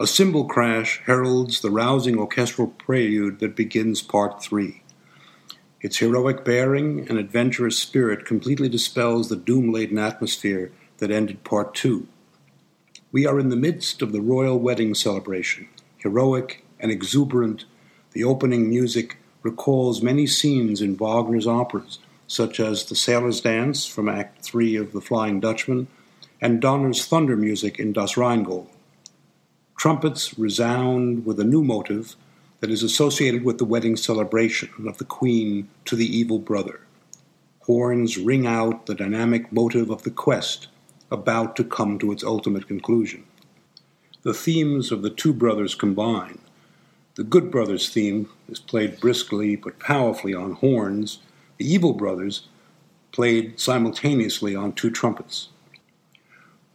A cymbal crash heralds the rousing orchestral prelude that begins Part 3. Its heroic bearing and adventurous spirit completely dispels the doom laden atmosphere that ended Part 2. We are in the midst of the royal wedding celebration. Heroic and exuberant, the opening music recalls many scenes in Wagner's operas, such as the Sailor's Dance from Act 3 of The Flying Dutchman and Donner's thunder music in Das Rheingold. Trumpets resound with a new motive that is associated with the wedding celebration of the queen to the evil brother. Horns ring out the dynamic motive of the quest about to come to its ultimate conclusion. The themes of the two brothers combine. The good brothers theme is played briskly but powerfully on horns, the evil brothers played simultaneously on two trumpets.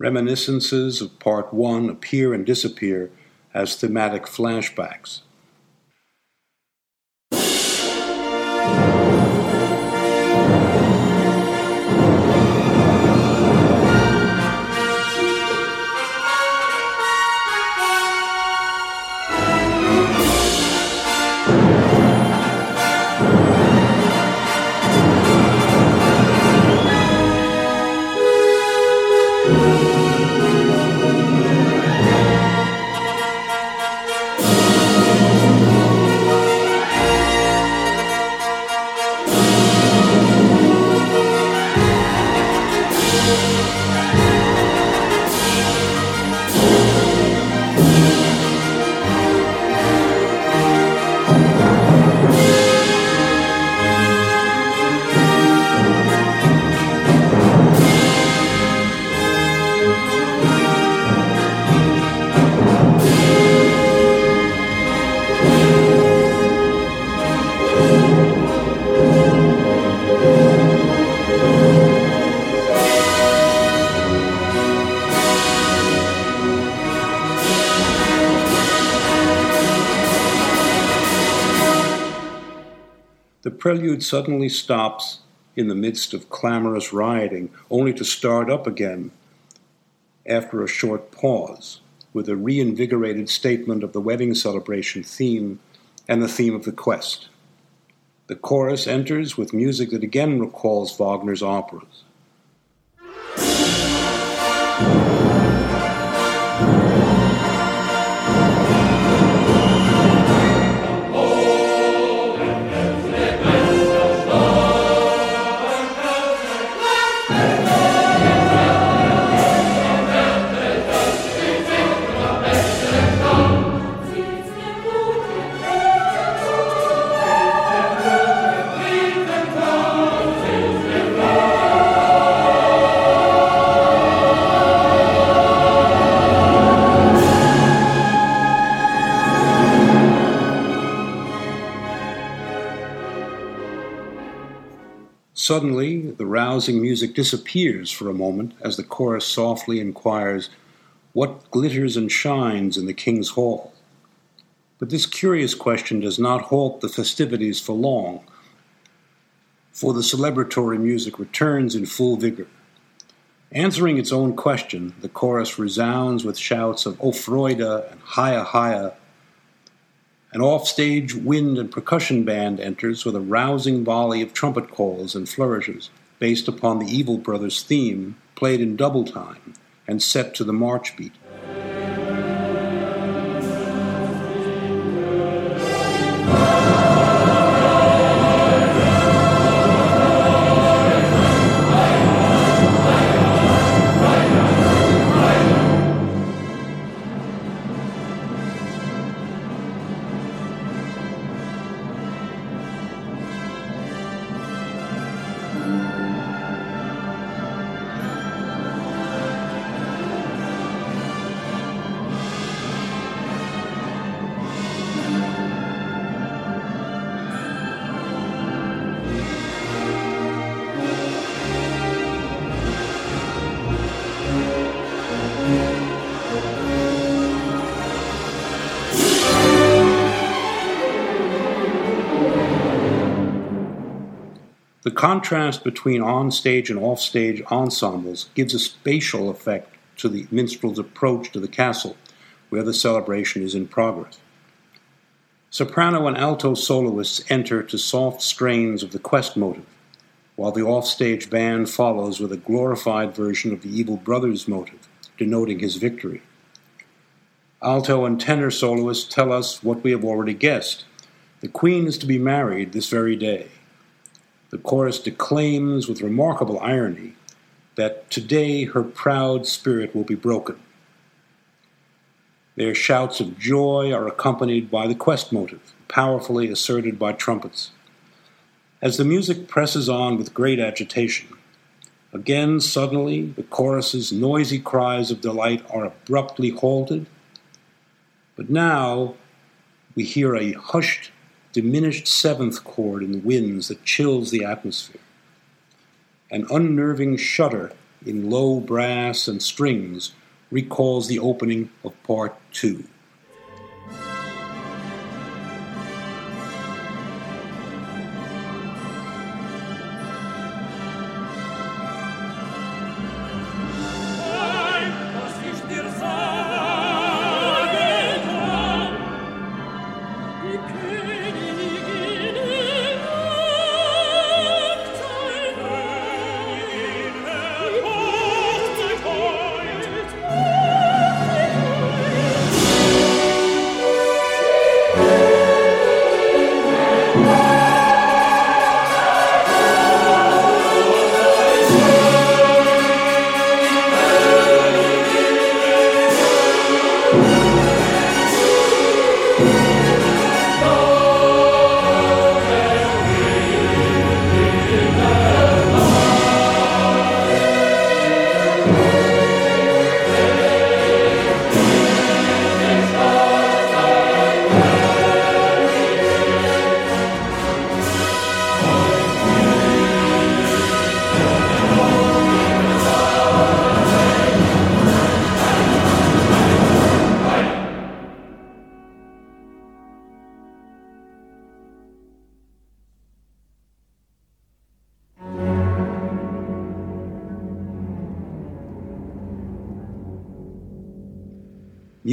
Reminiscences of Part 1 appear and disappear as thematic flashbacks. Prelude suddenly stops in the midst of clamorous rioting, only to start up again after a short pause with a reinvigorated statement of the wedding celebration theme and the theme of the quest. The chorus enters with music that again recalls Wagner's operas. Suddenly, the rousing music disappears for a moment as the chorus softly inquires, What glitters and shines in the king's hall? But this curious question does not halt the festivities for long, for the celebratory music returns in full vigor. Answering its own question, the chorus resounds with shouts of O Freude and Haya Haya an offstage wind and percussion band enters with a rousing volley of trumpet calls and flourishes, based upon the Evil Brothers theme, played in double time and set to the march beat. The contrast between on-stage and off-stage ensembles gives a spatial effect to the minstrel's approach to the castle, where the celebration is in progress. Soprano and alto soloists enter to soft strains of the quest motive, while the offstage band follows with a glorified version of the Evil Brothers motive, denoting his victory. Alto and tenor soloists tell us what we have already guessed. The Queen is to be married this very day. The chorus declaims with remarkable irony that today her proud spirit will be broken. Their shouts of joy are accompanied by the quest motive, powerfully asserted by trumpets. As the music presses on with great agitation, again suddenly the chorus's noisy cries of delight are abruptly halted. But now we hear a hushed, diminished seventh chord in the winds that chills the atmosphere. An unnerving shudder in low brass and strings recalls the opening of Part 2.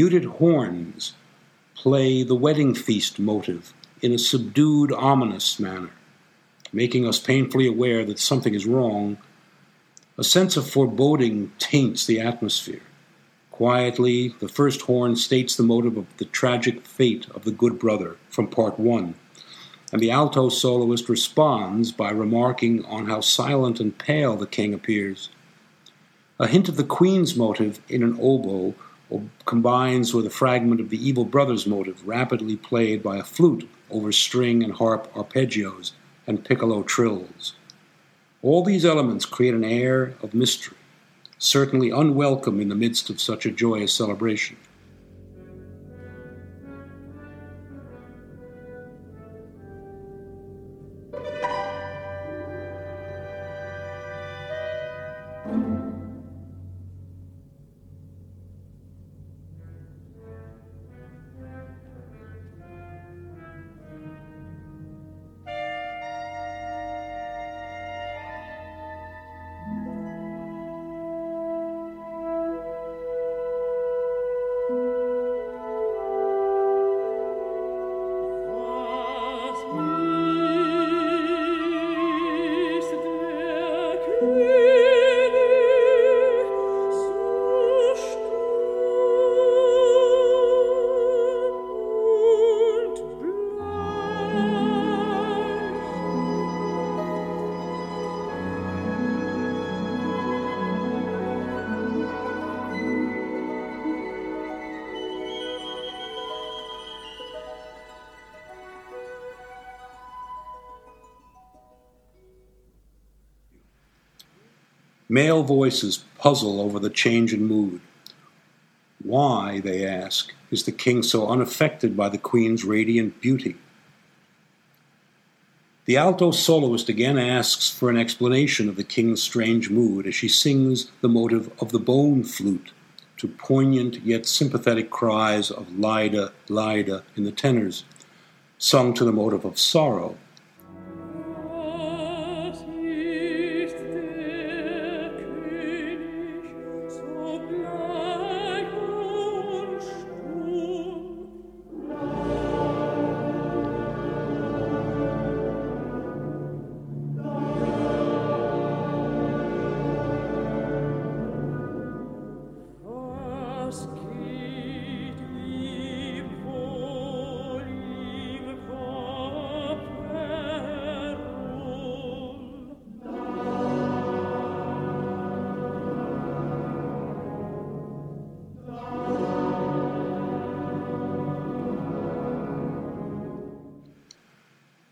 Muted horns play the wedding feast motive in a subdued, ominous manner, making us painfully aware that something is wrong. A sense of foreboding taints the atmosphere. Quietly, the first horn states the motive of the tragic fate of the good brother from part one, and the alto soloist responds by remarking on how silent and pale the king appears. A hint of the queen's motive in an oboe combines with a fragment of the Evil Brothers motive rapidly played by a flute over string and harp arpeggios and piccolo trills. All these elements create an air of mystery, certainly unwelcome in the midst of such a joyous celebration. Male voices puzzle over the change in mood. Why, they ask, is the king so unaffected by the queen's radiant beauty? The alto soloist again asks for an explanation of the king's strange mood as she sings the motive of the bone flute to poignant yet sympathetic cries of Lida, Lida in the tenors, sung to the motive of sorrow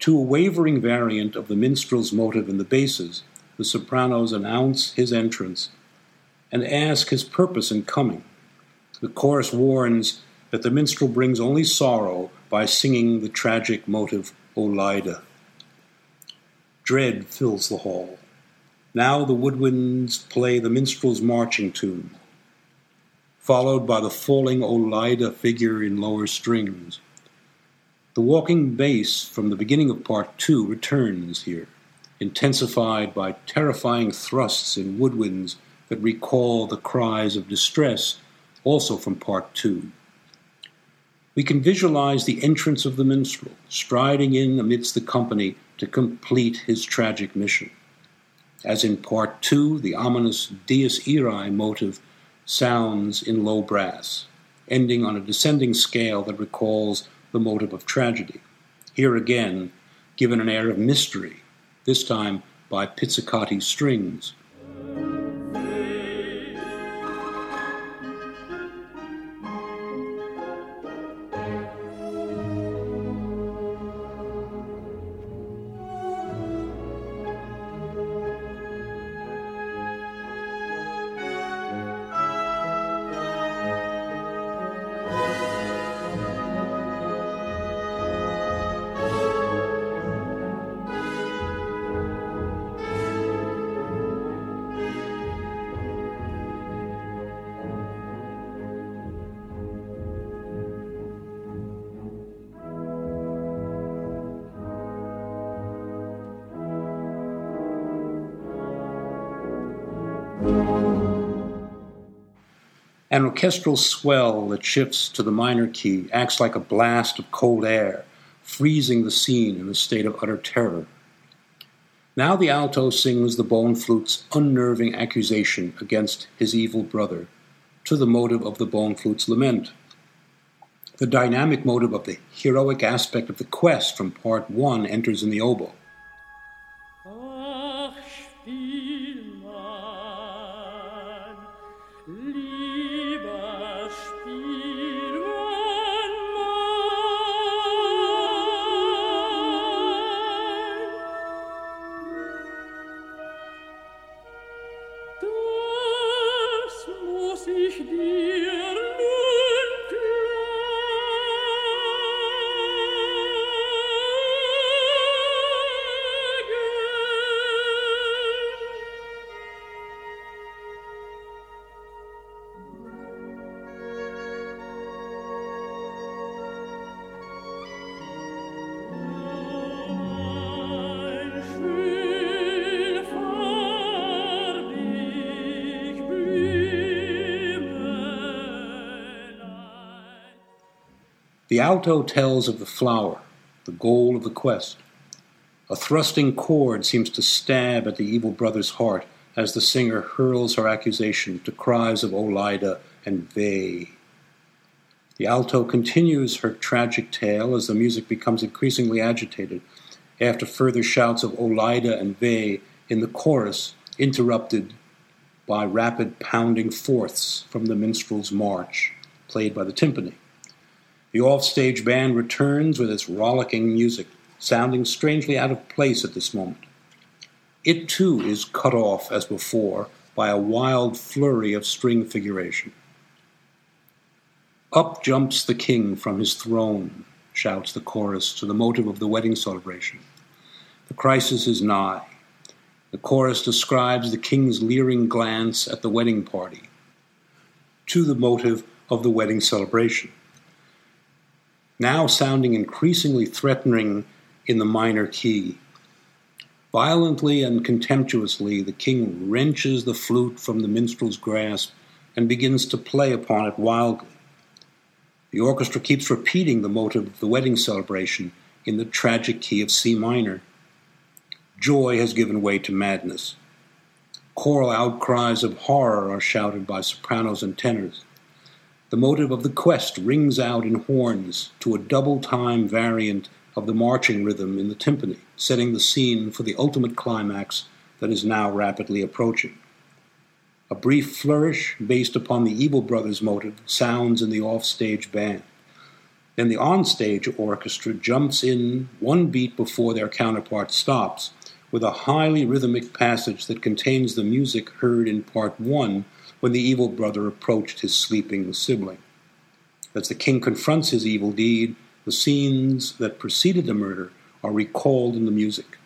To a wavering variant of the minstrel's motive in the basses, the sopranos announce his entrance and ask his purpose in coming. The chorus warns that the minstrel brings only sorrow by singing the tragic motive Olida. Dread fills the hall. Now the woodwinds play the minstrel's marching tune, followed by the falling Olida figure in lower strings. The walking bass from the beginning of part two returns here, intensified by terrifying thrusts in woodwinds that recall the cries of distress, also from part two. We can visualize the entrance of the minstrel, striding in amidst the company to complete his tragic mission. As in part two, the ominous Dies Irae motive sounds in low brass, ending on a descending scale that recalls the motive of tragedy. Here again, given an air of mystery, this time by pizzicati strings. An orchestral swell that shifts to the minor key acts like a blast of cold air, freezing the scene in a state of utter terror. Now the alto sings the bone flute's unnerving accusation against his evil brother, to the motive of the bone flute's lament. The dynamic motive of the heroic aspect of the quest from part one enters in the oboe. The alto tells of the flower, the goal of the quest. A thrusting chord seems to stab at the evil brother's heart as the singer hurls her accusation to cries of Olida and Ve. The alto continues her tragic tale as the music becomes increasingly agitated, after further shouts of Olida and Ve in the chorus, interrupted by rapid pounding fourths from the minstrel's march, played by the timpani. The offstage band returns with its rollicking music, sounding strangely out of place at this moment. It too is cut off, as before, by a wild flurry of string figuration. Up jumps the king from his throne, shouts the chorus to the motive of the wedding celebration. The crisis is nigh. The chorus describes the king's leering glance at the wedding party, to the motive of the wedding celebration now sounding increasingly threatening in the minor key. Violently and contemptuously, the king wrenches the flute from the minstrel's grasp and begins to play upon it wildly. The orchestra keeps repeating the motive of the wedding celebration in the tragic key of C minor. Joy has given way to madness. Choral outcries of horror are shouted by sopranos and tenors. The motive of the quest rings out in horns to a double time variant of the marching rhythm in the timpani, setting the scene for the ultimate climax that is now rapidly approaching. A brief flourish based upon the Evil Brothers motive sounds in the offstage band. Then the onstage orchestra jumps in one beat before their counterpart stops with a highly rhythmic passage that contains the music heard in part one when the evil brother approached his sleeping sibling. As the king confronts his evil deed, the scenes that preceded the murder are recalled in the music.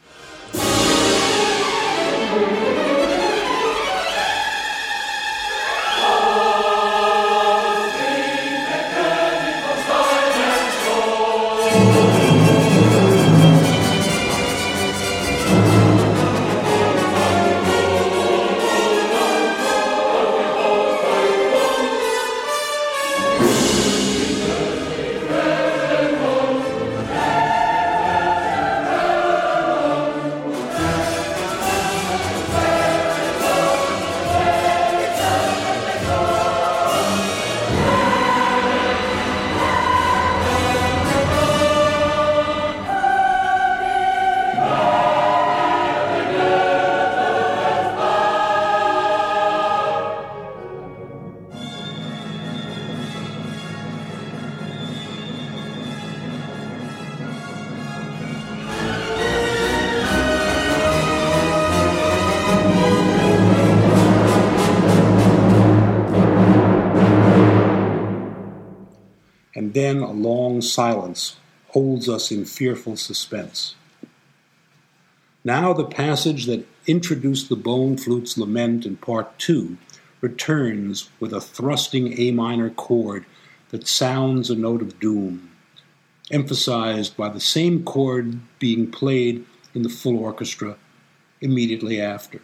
Silence holds us in fearful suspense. Now, the passage that introduced the bone flute's lament in part two returns with a thrusting A minor chord that sounds a note of doom, emphasized by the same chord being played in the full orchestra immediately after.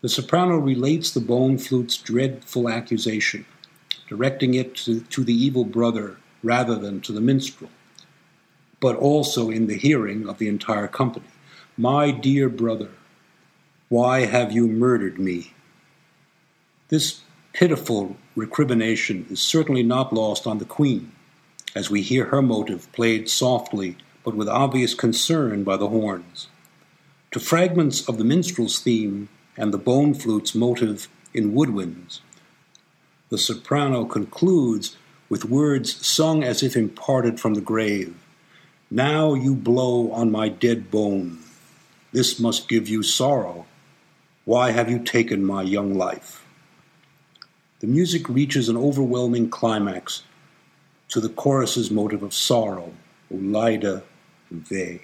The soprano relates the bone flute's dreadful accusation, directing it to, to, the evil brother rather than to the minstrel, but also in the hearing of the entire company. My dear brother, why have you murdered me? This pitiful recrimination is certainly not lost on the queen, as we hear her motive played softly but with obvious concern by the horns. To fragments of the minstrel's theme, and the bone flute's motive in woodwinds. The soprano concludes with words sung as if imparted from the grave. Now you blow on my dead bone. This must give you sorrow. Why have you taken my young life? The music reaches an overwhelming climax to the chorus's motive of sorrow, O Lyda Ve.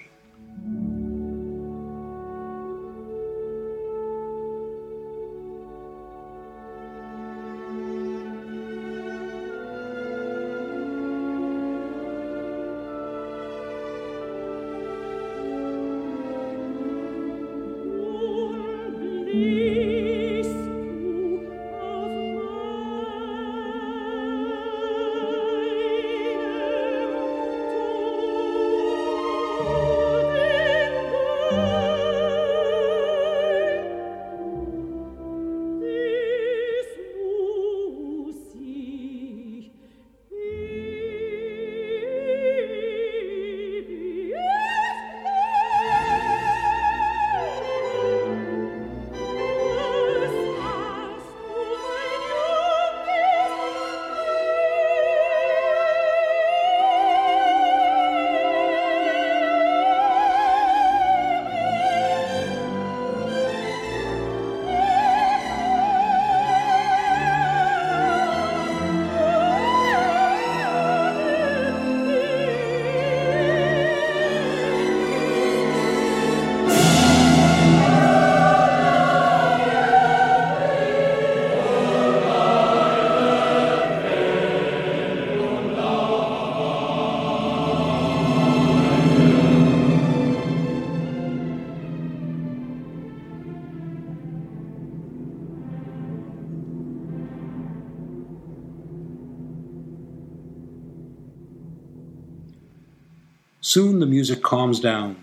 Soon the music calms down.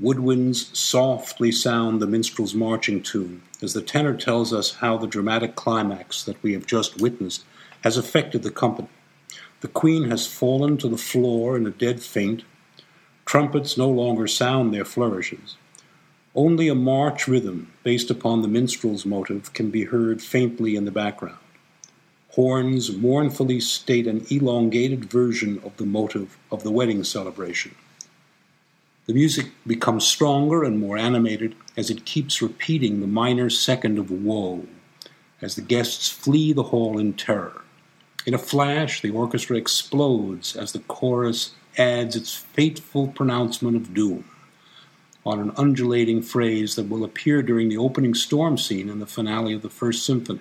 Woodwinds softly sound the minstrel's marching tune as the tenor tells us how the dramatic climax that we have just witnessed has affected the company. The queen has fallen to the floor in a dead faint. Trumpets no longer sound their flourishes. Only a march rhythm, based upon the minstrel's motive, can be heard faintly in the background. Horns mournfully state an elongated version of the motive of the wedding celebration. The music becomes stronger and more animated as it keeps repeating the minor second of woe, as the guests flee the hall in terror. In a flash, the orchestra explodes as the chorus adds its fateful pronouncement of doom on an undulating phrase that will appear during the opening storm scene in the finale of the First Symphony.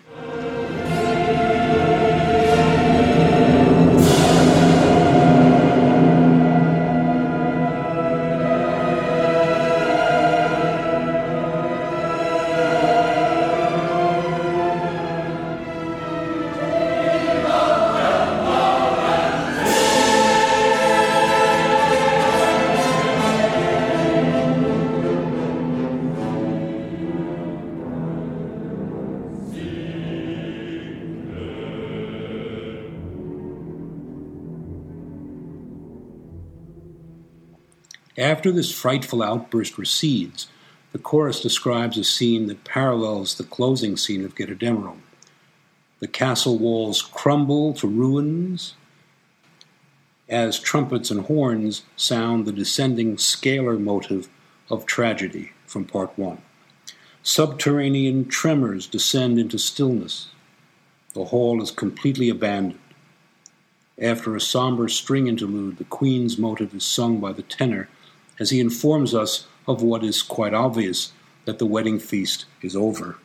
After this frightful outburst recedes, the chorus describes a scene that parallels the closing scene of Götterdämmerung. The castle walls crumble to ruins as trumpets and horns sound the descending scalar motive of tragedy from part one. Subterranean tremors descend into stillness. The hall is completely abandoned. After a somber string interlude, the Queen's motive is sung by the tenor as he informs us of what is quite obvious that the wedding feast is over.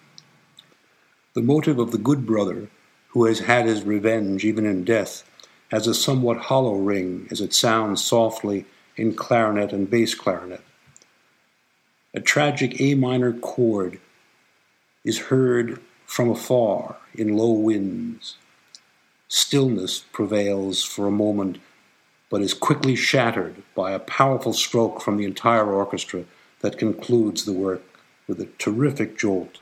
The motive of the good brother, who has had his revenge even in death, has a somewhat hollow ring as it sounds softly in clarinet and bass clarinet. A tragic A minor chord is heard from afar in low winds. Stillness prevails for a moment but is quickly shattered by a powerful stroke from the entire orchestra that concludes the work with a terrific jolt.